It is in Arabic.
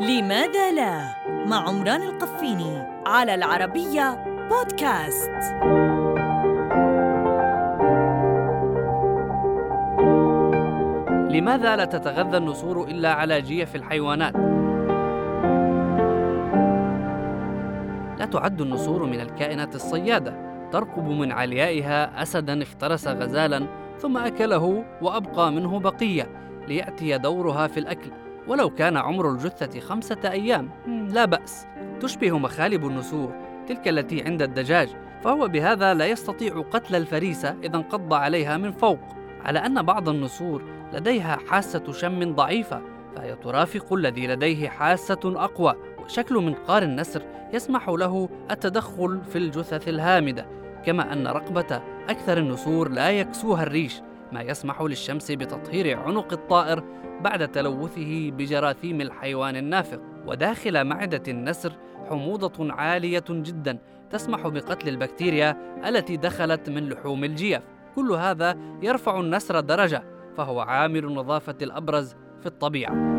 لماذا لا؟ مع عمران القفيني على العربية بودكاست. لماذا لا تتغذى النسور إلا على جيف الحيوانات؟ لا تعد النسور من الكائنات الصيادة. ترقب من عليائها أسدا افترس غزالا ثم أكله وأبقى منه بقية ليأتي دورها في الأكل. ولو كان عمر الجثة خمسة أيام. لا بأس. تشبه مخالب النسور تلك التي عند الدجاج. فهو بهذا لا يستطيع قتل الفريسة إذا انقض عليها من فوق. على أن بعض النسور لديها حاسة شم ضعيفة فهي ترافق الذي لديه حاسة أقوى. وشكل منقار النسر يسمح له التدخل في الجثث الهامدة. كما أن رقبة أكثر النسور لا يكسوها الريش. ما يسمح للشمس بتطهير عنق الطائر بعد تلوثه بجراثيم الحيوان النافق. وداخل معدة النسر حموضة عالية جدا تسمح بقتل البكتيريا التي دخلت من لحوم الجيف. كل هذا يرفع النسر درجة فهو عامل النظافة الأبرز في الطبيعة.